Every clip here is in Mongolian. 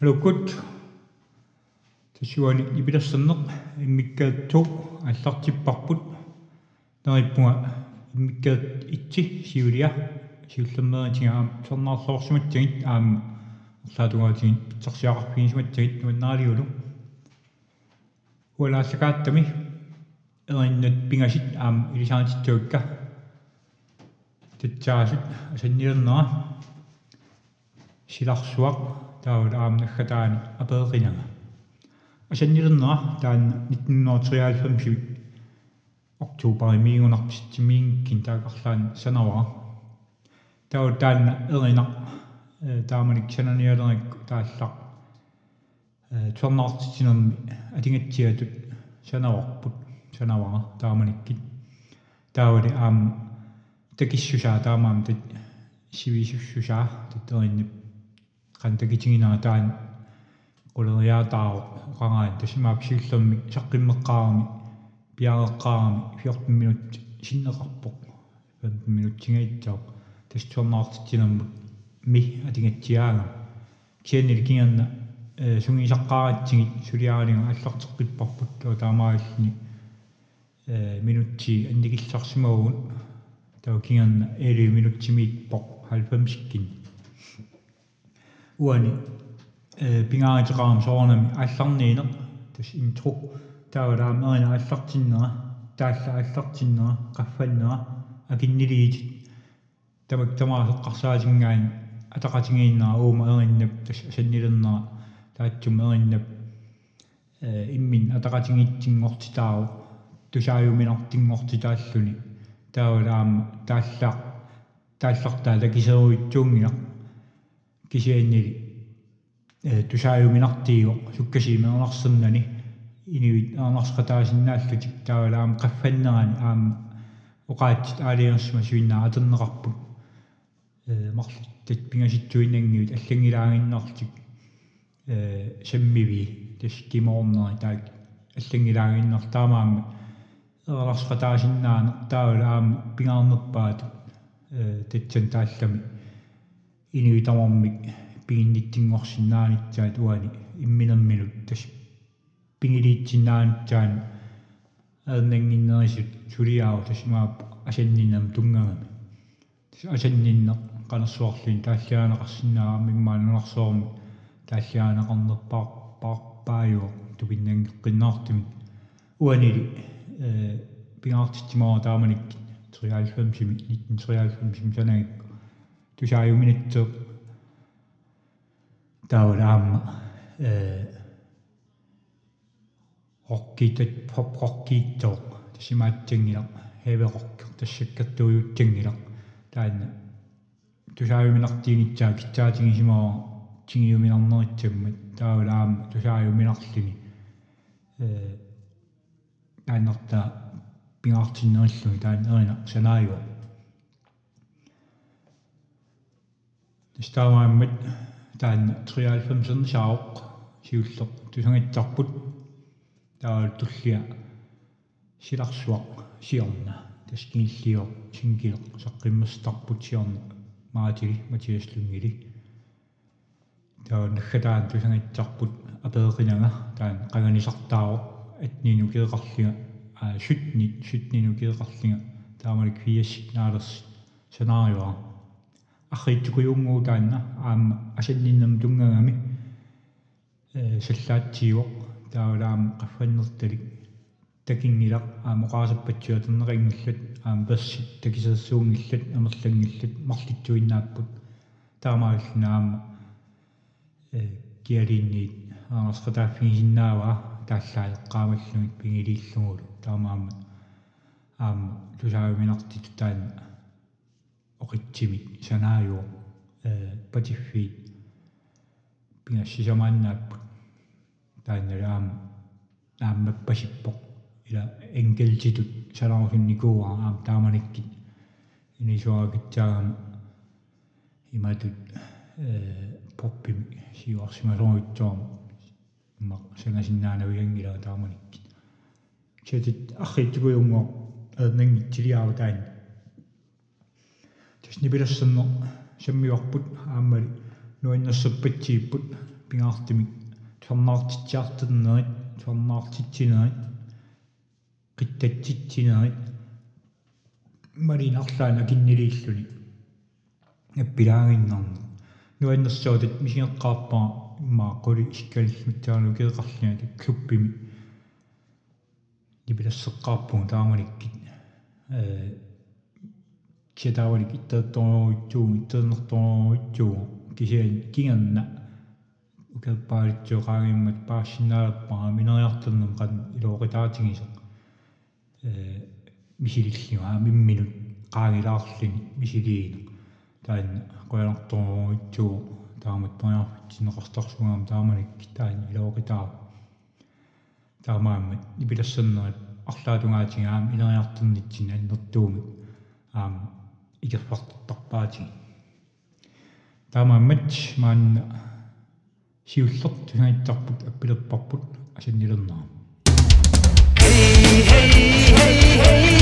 алуккут тасуани ипилерсэрнеқ иммиккаатту аллартиппарпут нериппунга иммиккаат итси сиулиа сиуллермеритигаам сорнаарлоорсуматсагит аама орлаатугаатигин питсарсиақарфигисуматсагит нуаннаалиулу уалааллакааттами эриннат пингасит аама илисаатитсуакка татсаасут асанниернера силарсуақ таавал аамнаггатаани апеэқинага асанниернера таанна 1993 октoberi miigunarpissimiingkin taaqarlaan sanavara taau taanna erina taamanik sananialerikku taallaq tuarnaartitinermi атингатсиатут санаварпут санавара тааманиккит таавали аама такиссусаа таамаам тат сивисуссусаа таттериннип қан такитингинаа таан quleriaataaru oqangaan tasimaap siullermi saqqimmeqqaarami piareqqaarami 14 minut sinneqarpoq 15 minut tingaitsaaq tastuarnaartitinermut mi atingatsiaaga kianil kingerna сунgisaqqaratsigit сулиаарига аллартеққиппарпут тоо таамааллини минутти анникилларсимагугут тоо кингерна 11 минуттимииппоқ 90ккин уани пингааритеқарам соорнами алларниинеқ тас интро таавалаамерина аллартиннера таалла аллартиннера qaffannera акиннилиитит тамак тамаасеққарсаатингаани атақатингииннера уума ериннап тас асаннилернера таатсумериннап э иммин атақатингитсингортитаару тусааюминартингортитааллуни таавалаама тааллаа тааллартаа такисеруитсуунгина кисианнили э тусааюминартииго суккасимернарсернани инуит аанарсqataасиннааллутик таавалаама qaffannерани аама оқаатит аалиерсма суиннаа атернеқарпут э марлуттат пингаситсуинангиут аллангилаагиннартик саммиви таскимоорнери таак аллангилаагиннартаамаами ераларсqataasinnaaneq таавал аама пингаарнерпаат э татсан тааллами инуитамармик пигинниттингорсиннаанитсаат уани имминерминут тас пигилиитсиннаанитсаан аернангиннерисут сулиаау тасимаап асаннинам тунгагами асаннинне канерсуарлин тааллаанеқарсинаа миммаанунарсоорми тааллаанеқарнерпаа парпааюо тупиннангеққиннаартими уанили э пингаартитсимаа тааманик 93-ми 1993-ми санагик durch Ajuminitto tauram rockit pop rockit tasimaattingila heverokk tassakkattuujuttingila taanna tusaajuminartiinitsaa kittaatigisimo tingiuminarneritsammat tauram tusaajuminarluni taannerta pingaartinnerillu taanna erina sanaajuaq санааюа тастаамааммат таан 93 саоқ сиуллеқ тусангатсарпут таавал туллиа силарсуақ сиорна таскииллио сингилеқ саққиммастарпут сиорна маатили матиаслунгили таан наггатаан тусангатсарпут апеэқинага таан қаганисартааро атнину кеэқарлига аа шутни шутнину кеэқарлига таамалик фиассик наалерс санаариуа ахриттукуйунгуу таанна аама асанниннам тунгагами э саллаатсиуо таавалаама qaffannерталик такингилақ аама оқаасаппатсуатернеқингиллат аама персит такисерсуунгиллат амерлангиллат марлитсуиннааппут таамааллинаама киалинниит аасqataaффигисиннаава тааллаалеққаамаллугит пигилииллугулу таамаама аама тусаавиминартиту таан оқитсимит санааюо э патиффи пингассисамааннааппут таанналаама ааммаппасиппоқ ила энгелтитут саларусунникууа аам тааманиккит инисуагитсаагама иматут э поппими сиуарсималоруитсуарма имма сангасиннаанавиангила тааманиккит чатит ахриттугуйунгоо аернангитсилиаава таани таснибилассернер саммиуарпут ааммали нуиннерсаппатсииппут пингаартимик туарнаартитсиартэрнерит туарнаартитсинерит qittatситсинерит малинарлаана киннилииллуни аппилаагиннарна нуаннерсуутат мисиеққарпаа иммаа қули иккалиссутсаану кеэқарлиати клуппими нибилассеққарпуг тааманиккит. Э чедавалик иттаатторуутсуу иттаанерторуутсуу кисиан кинганна укаппаалитсуоқаагиммат паассинаалаппара минериартернум қан илоқитаатигисо э мисилиллима мимминут qaagilaarsini misiliina taan qoyanartoruittuu taamut pariarfitsinneqartarsugaam taamanik taan ilooqitaa таамааммат ипилассернерит арлаатунгаатигаам инериартэрнитсин аннэртуумик аам игерфартартарпаати таамааммат маанна сиуллерт тугаиттарпут аппилерпарпут асаннилернаа hey hey hey hey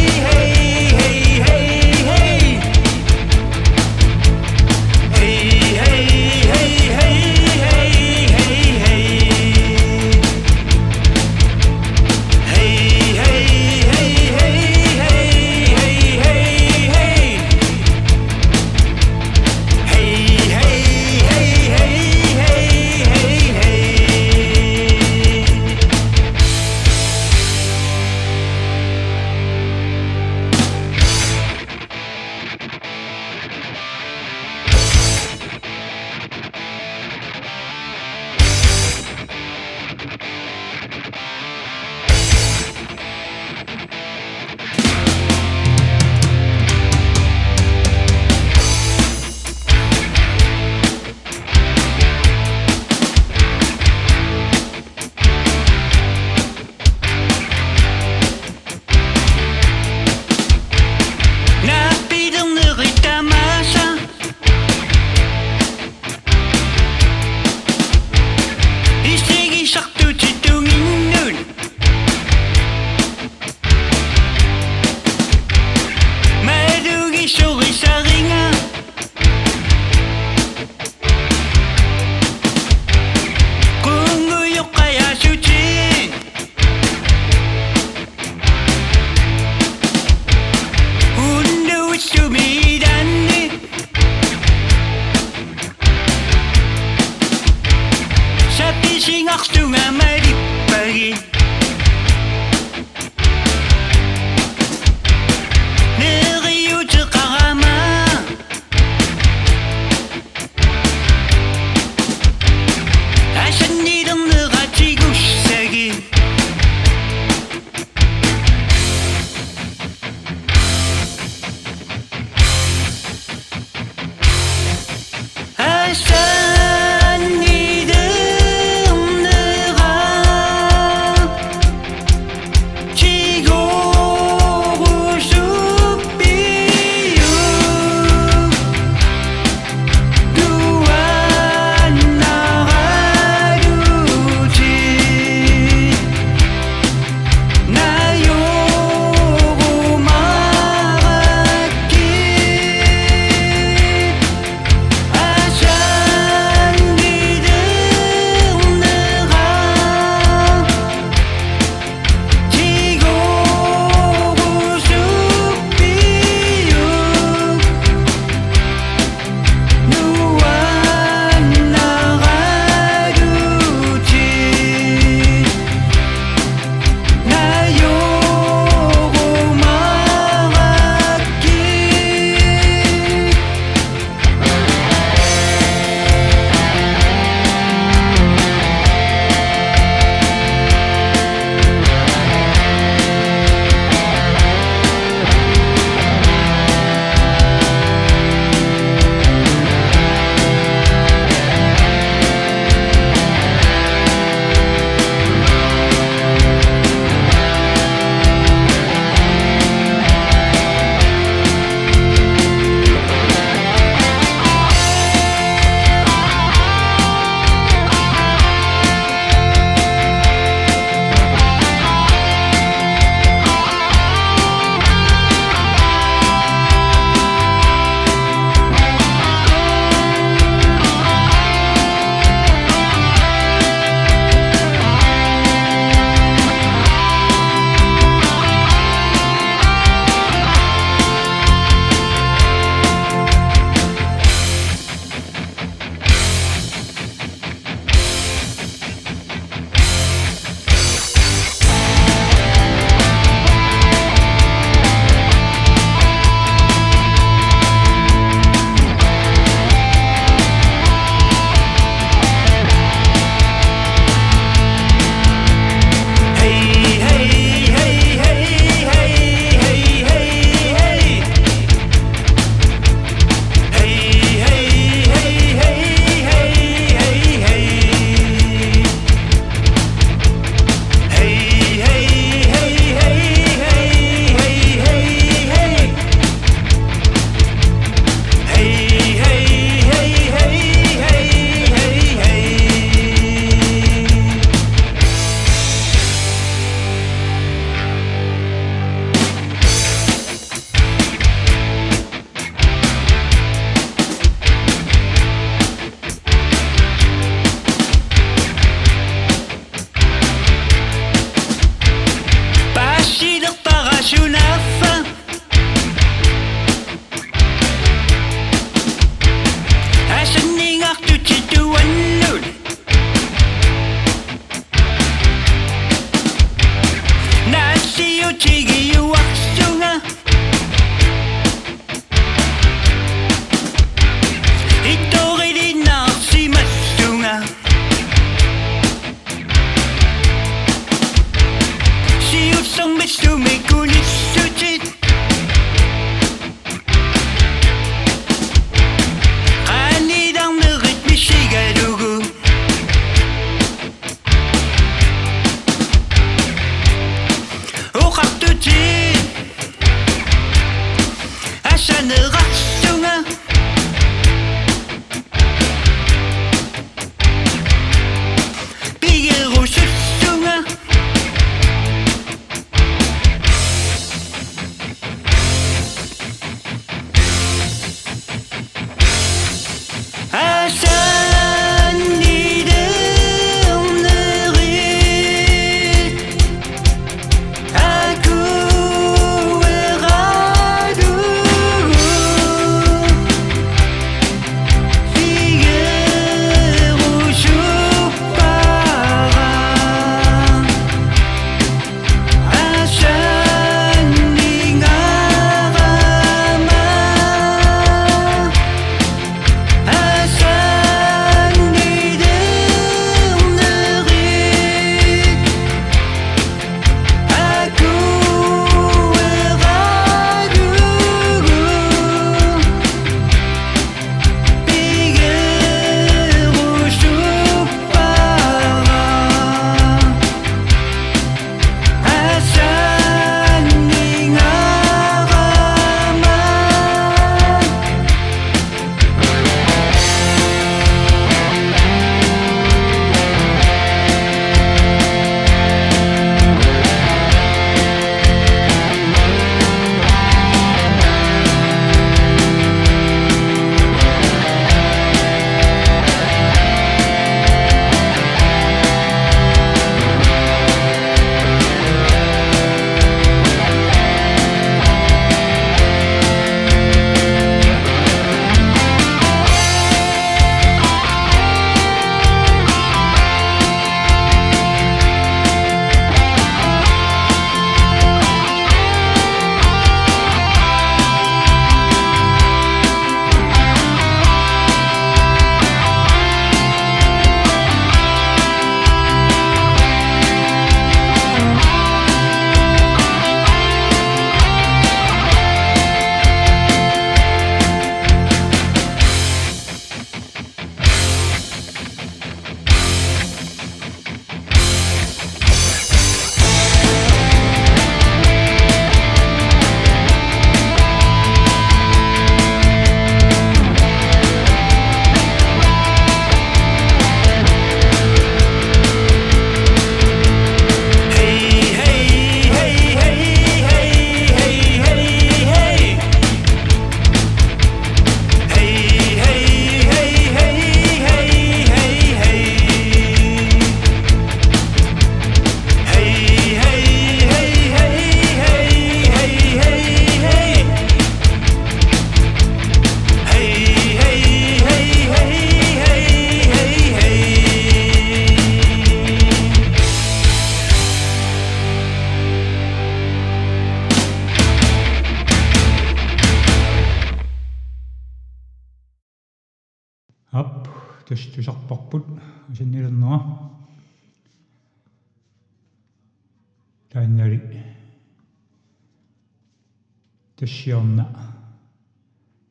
тассиорна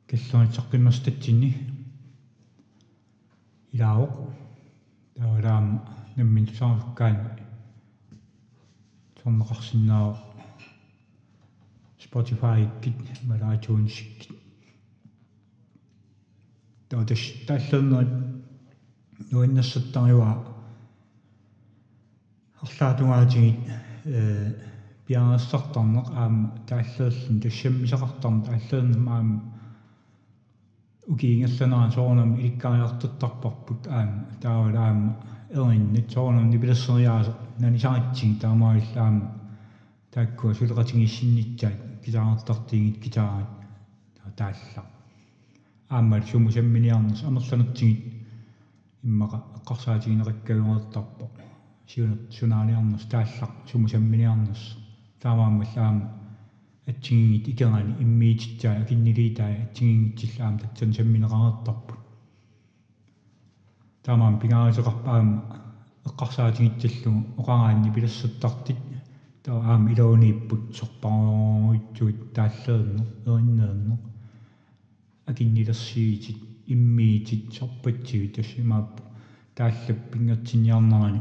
каллуунитсаққиммастатсинни илаавоқ таавалаама наммин тусааруккаани торнеқарсинаава Spotify кит. Мала iTunes кит таатас тааллернерит нуиннассаттариуа арлаатунгаатигит э пиаассартарнеқ аама тааллерлун тассаммисақартарна тааллернам аама укиингерланеран соорнам иликкариартаттарпарпут аама таавала аама эриннит соорнам нипилассериааса нанисаатсиг таамаиллаама тааккуа сулеқатигиссиннитсаат кисаартартигит кисараат таалла ааммал сумусамминиарнас амерланертигит иммаqa эққарсаатигинеқаккагуертарпо сиунер сунаалиарнас тааллақ сумусамминиарнас таамааммаллаама атсигингит икерани иммиититсаа киннилиитаа атсигингитсиллаама татсан самминеқарертарпут таамаам пингаарисеқарпаама эққарсаатигитсаллугу оқараанни пилассаттартит таа аам илоониппут сорпаруитсуит тааллеерну ериннеерну акиннилерсиитит иммиитит сорпатсигит тассимааппу тааллап пингертинниарнерани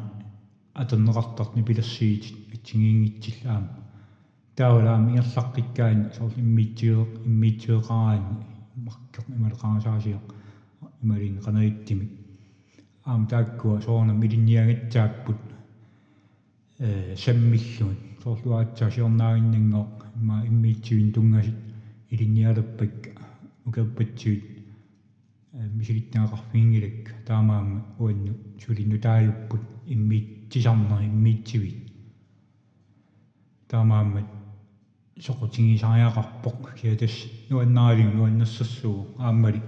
атернеқартарни пилерсиитит атсигиингитсиллаама таавалаами иерлаққиккаани соор иммиитсиуэ иммиитсиуэқараани маркер ималеқарасаасиақ ималин қанаиттими аам тааккуа соорна милинниагатсааппут э саммиллуит соорлуаатсаа сиорнаагиннангоо имма иммиитсивин тунгасит илинниалерпакка укерпатсуит мисилиттаақарфингилак таамаама уанну сулинну тааюппут иммиитсисарнер иммиитсивит таамаама соқутигисариақарпоқ киатас. Нуаннаалигу нуаннассассуу ааммали.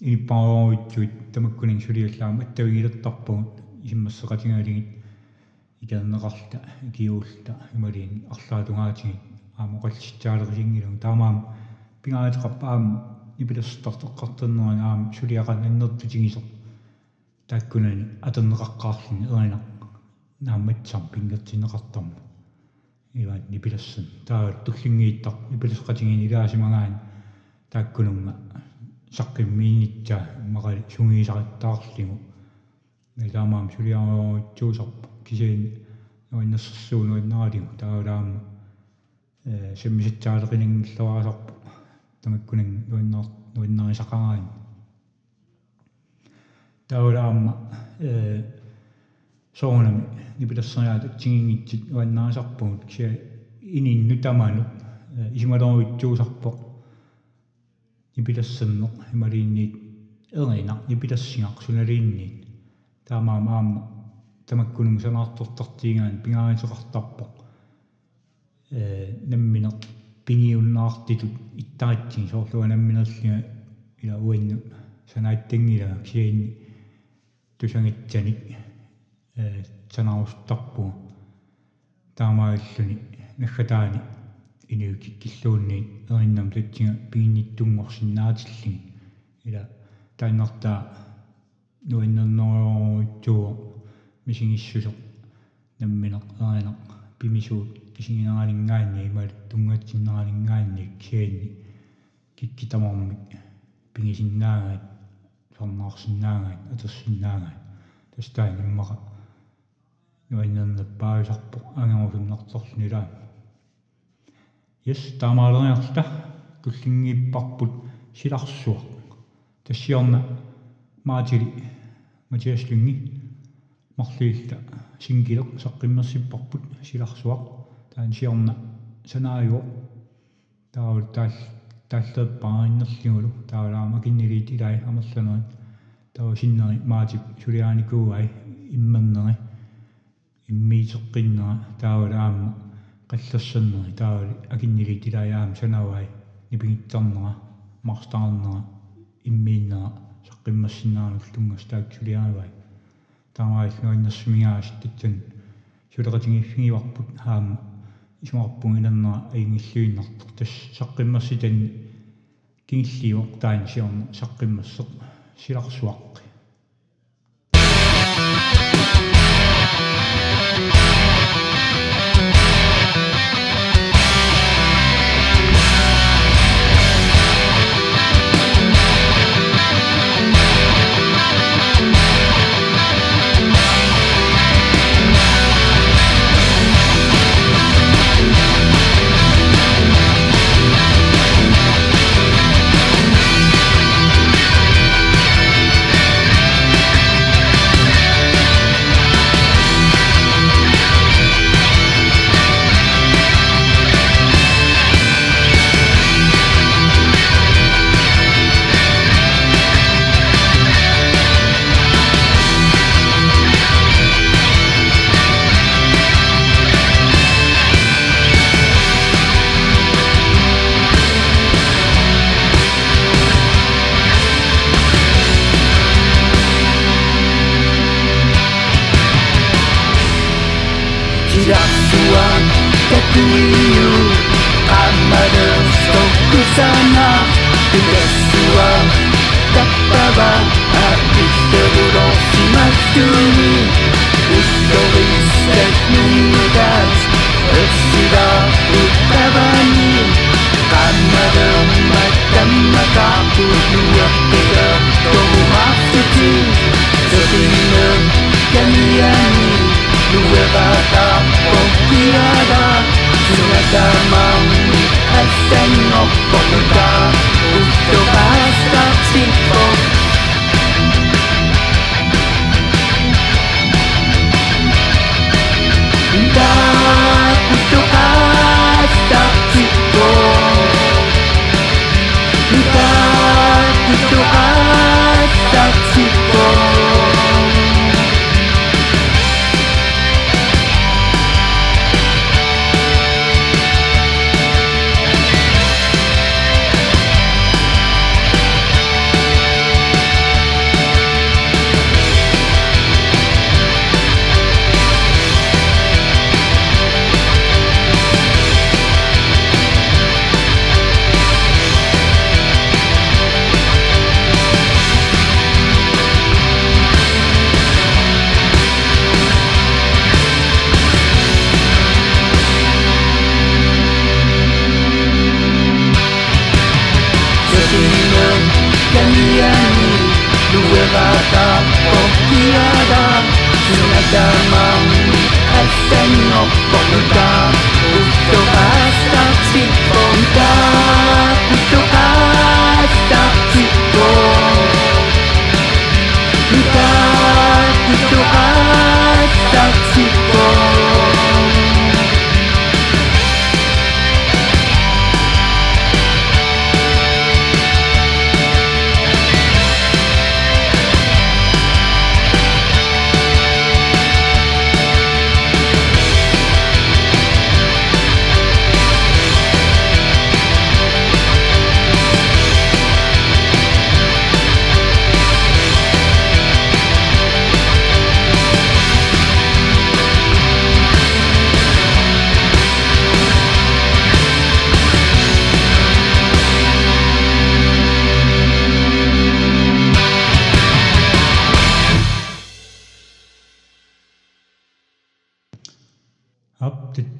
Иниппааруутсуит тамаккунин сулиаллаама аттавигилертарпугут исиммассеқатингаалигит икернеқарта киуулта ималиин арлаатунгаатигит аамоқаллитсаалерисингилун таамаама пингаатеқарпаама ипилерстартеққартеннерани аама сулиақан аннертутигисо тааккунани атернеқаққаарлини еринақ нааматсам пингертинеқартарма иван нипилассан таа туллингииттар нипиласқатигини илаасимагаани тааккунунга саққиммиинитса мақали сунгиисариттаарлигу нэлаамаам сулиаруутсуусарпа кисиин нуиннассерсуу нуиннаалигу таалаама э семмиситсаалеқинингиллуарасарпа тамаккунин нуиннаар нуиннарисақараани таалаама э соонами нипилассариаат тигингитсит нуиннарисарпугут кися ининну таману исималоруитсуусарпоқ нипилассаннеқ ималиинниит эрина нипилассингақ суналиинниит таамаама аама тамаккунун санаартортартиингаан пингаарисеқартарпоқ э наммине пингиуннаартитут иттаатсин соорлуа намминерлига ила уанну санааттангила кисиинни тусангитсаник э санаарустарпу таамааллуни наггатаани инуки киллуунни эриннам татсига пигинниттунгорсинаатиллиги ила тааннартаа нуиннернеруутсуо мисигиссусо намминеқ аанеқ пимисуут кисигинералингаанни ималу тунгатсиннералингаанни кианни киккитамармик пигисиннаагаат сорнаарсиннаагаат атерсиннаагаат тастаан иммаqa нуиннернаппаависарпо ангерусуннартэрсунилаа yes таамаалериарта куллингиппарпут силарсуа тассиорна маатили матиаслунги марлиилта сингилок саққиммерсиппарпут силарсуақ таан сиорна санааюо таавал таал тааллеэппааиннерлигулу таавалаама киннилиит илай амерланерит таа синнери маатип сулиааникууай имманнери иммиисеққиннера таавалаама қаллассаннери таавали акиннилиит илаяаама санавай нипигиттарнера марстаарнера иммииннера саққиммассинаану тунгас таак сулиаавай таамаиллуиннэрсмигаас татсан сулеқатигиффигиварпут хаама исмарпун иланнера аингиллуиннартор тас саққиммерситан кингиллиуоқ таан сиорна саққиммассеқ силарсуаққи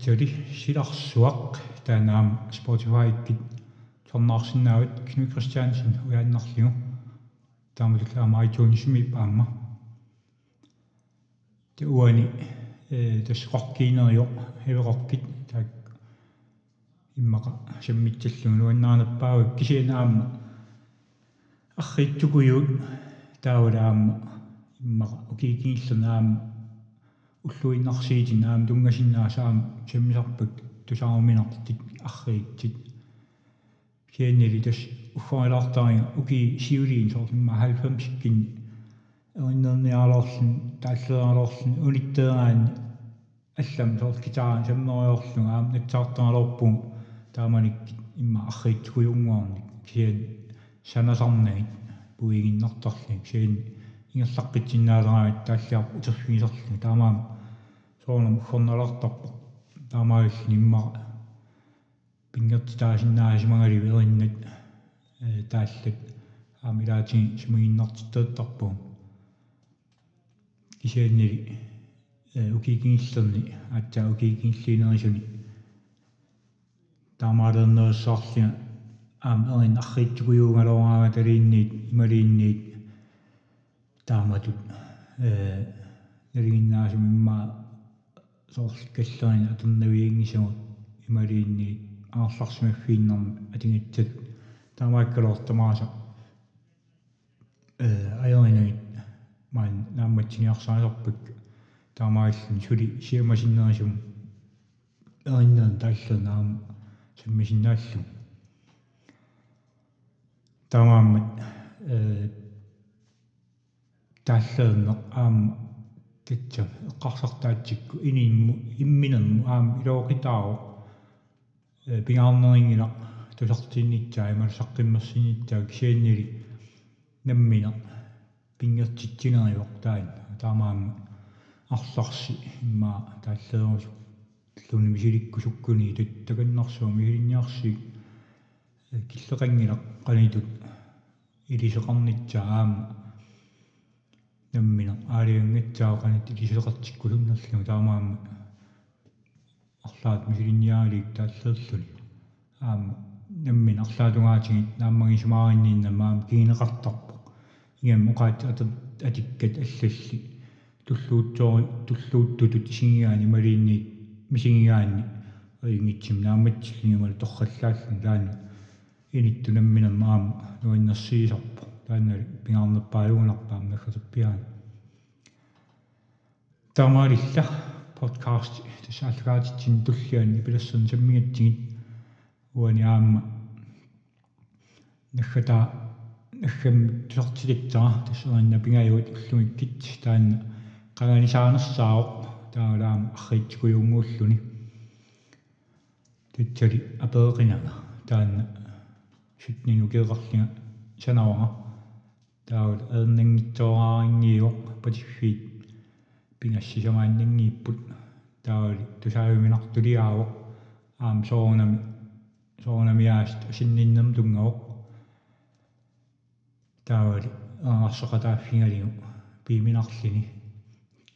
аптитсули силарсуақ таанаам Spotify кит торнаарсинаавит Кну Кристиансен уяаннарлигу таамулаама iTunes ми паама те уани э тасқоркиинерио хевероркит таак иммаqa саммитсаллугу нуаннаарнаппаавик кисинаама арриттукуйуут таавалаама иммаqa укикииллернаама уллуиннарсиитинаам тунгасиннаасаам саммисарпак тусааруминартит арриитсит кианнили тас уффаилаартарига уки сиулиин соорсимма 90 кин эриннерниалоорлун тааллераалоорлун униттераани аллам соорс китарaan саммериорлунга аам натсаартаалорпун тааманик имма арриитсуйунгуарник киан санасарнагит пуигиннартарлик сиин ингерлаққитсиннаалераавит тааллиар утерфигисарлу таамаам соорнам форналартарпо таамаалли иммара пингерти таасиннаасимагали вериннат э тааллат. Аамилаати симугиннартиттааттарпуун кисианнили э укикингиллерни аатсаа укикингиллиинерисуни таамаалернерсаарлига аам эрин арриитсукуйуугалораага талиинниит ималиинниит тааматут. Э налигиннаасум имма соорликкаллерин атернавиингисагут ималиинниит аарларсимаффииннэрми атингатсат таамааккалоортамааса э аёринуит маан наамматсиниарсаасарпак таамааллун сули сиамасиннерисум эриннерн тааллернаам саммисиннааллу таамааммат э тааллернеқ аама Китса эққарсартаатсикку иниимму имминерму аама илоокитааро э пингаарнерингила тусартиннитсаа ималсаққиммерсинитсаа кисианнили наммина пингертитсинериоқ таан таамаама арларси имма тааллерусу луни мисиликку суккуни туттаканнарсуа мисилинниарсиг киллеқангилақ қанитут илисеқарнитсаа аама наммина аалиангатсаа қанит илисеқартиккулуннерлугу таамаама арлаат мисилинниаалиик тааллерлуни аама наммин арлаатунгаатигит нааммагисумаариннииннамаам кигинеқартарпо игам уқаат ата атиккат аллалли. Туллуутсори туллууттутут исигигаани малиинни мисигигаани аингитсим нааматсиллингамал торраллааллун таана инитту намминам аама нуиннерсиисарпо таанали пингаарнерпааюгунарпаам нассасаппиаани тамарилла подкаст тасаалгаатитсин туллианни пилассан саммигатсигит уани аама наххата наххэм тусартилиттара тассуанна пингаюут уллумиккит таанна qaganisaanersaaq таалаам арриитсикуйунгууллуни тутсали апеэқинага таанна ситнину кеэқарлига санавага таавал аернангитсоораарингииоқ патиффиит пингассисамааннингииппут таавали тусаавиминартулиаавоқ аам соорнами соорнамиааст синниннам тунгавоқ таавали аарсоқатааффингалигу пииминарлини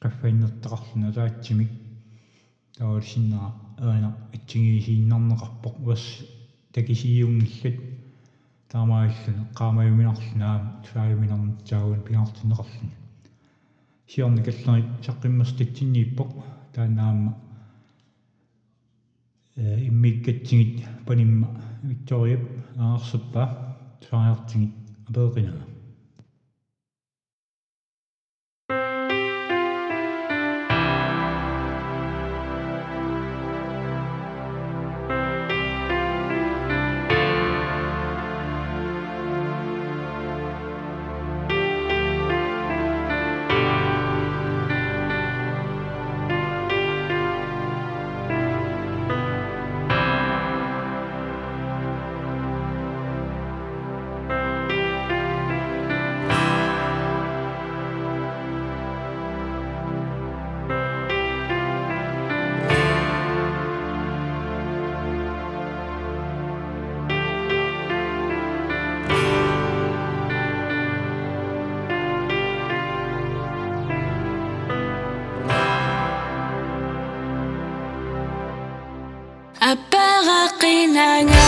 qaffainnерtaqarluna taatsimik таавалсиннера аана атсигиисииннарнеқарпоқ уас такисиунгиллат таамааллуна qaamajumинарлунаам тусаажуминарнитсаагун пингартиннеқарлуни сиорни каллери саққиммерстатсиннииппоқ таанаама э иммиккатсигит панимма викториап аарсуппа тусаариартигит апеэқинага nangis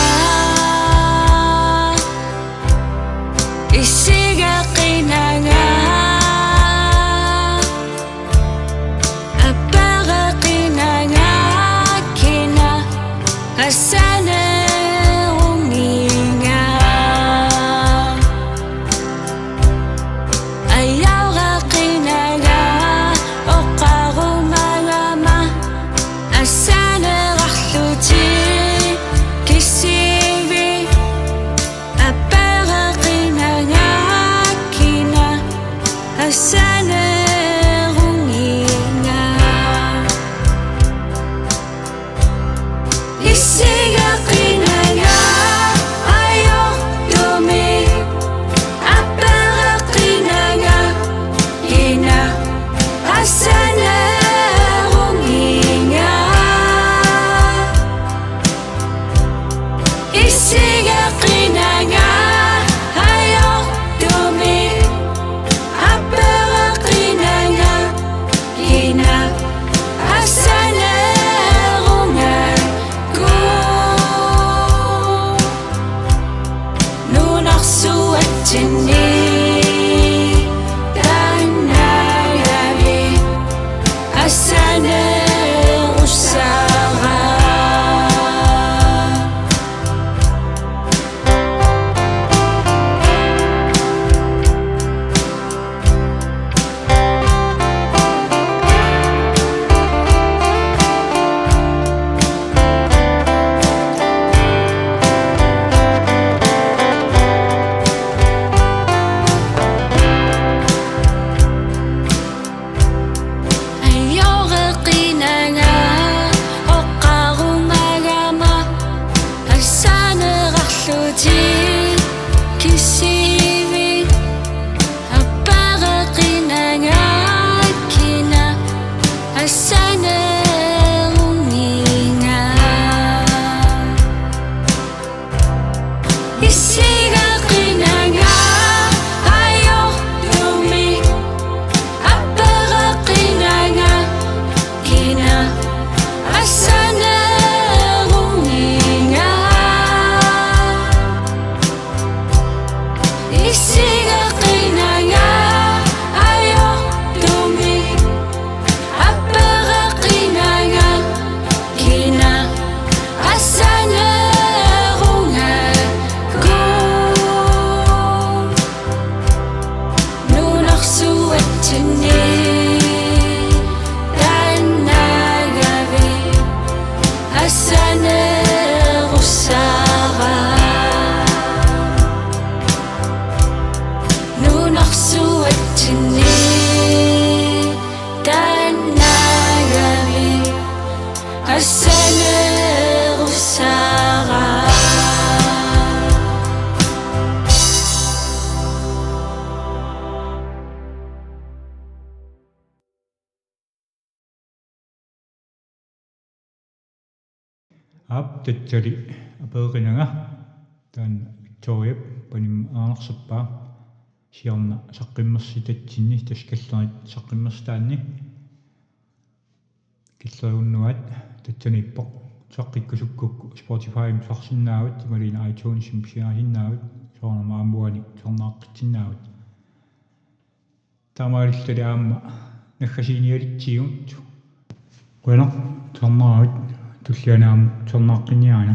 canne roussard. Ап татсали апееринага таан викториап паним аанерсаппаа сиорна саққиммерси татсинни таскаллерит саққиммерстаанни киллеруннуат татсаниппоқ саққиккусуккукку Spotify сарсиннаават малина iTunes симсиаасиннаават соорна маамуани сорнааққитсиннаават тамааллали аама нахасиниалитсигут quna tornaavut tullianaam tornaaqqiñaana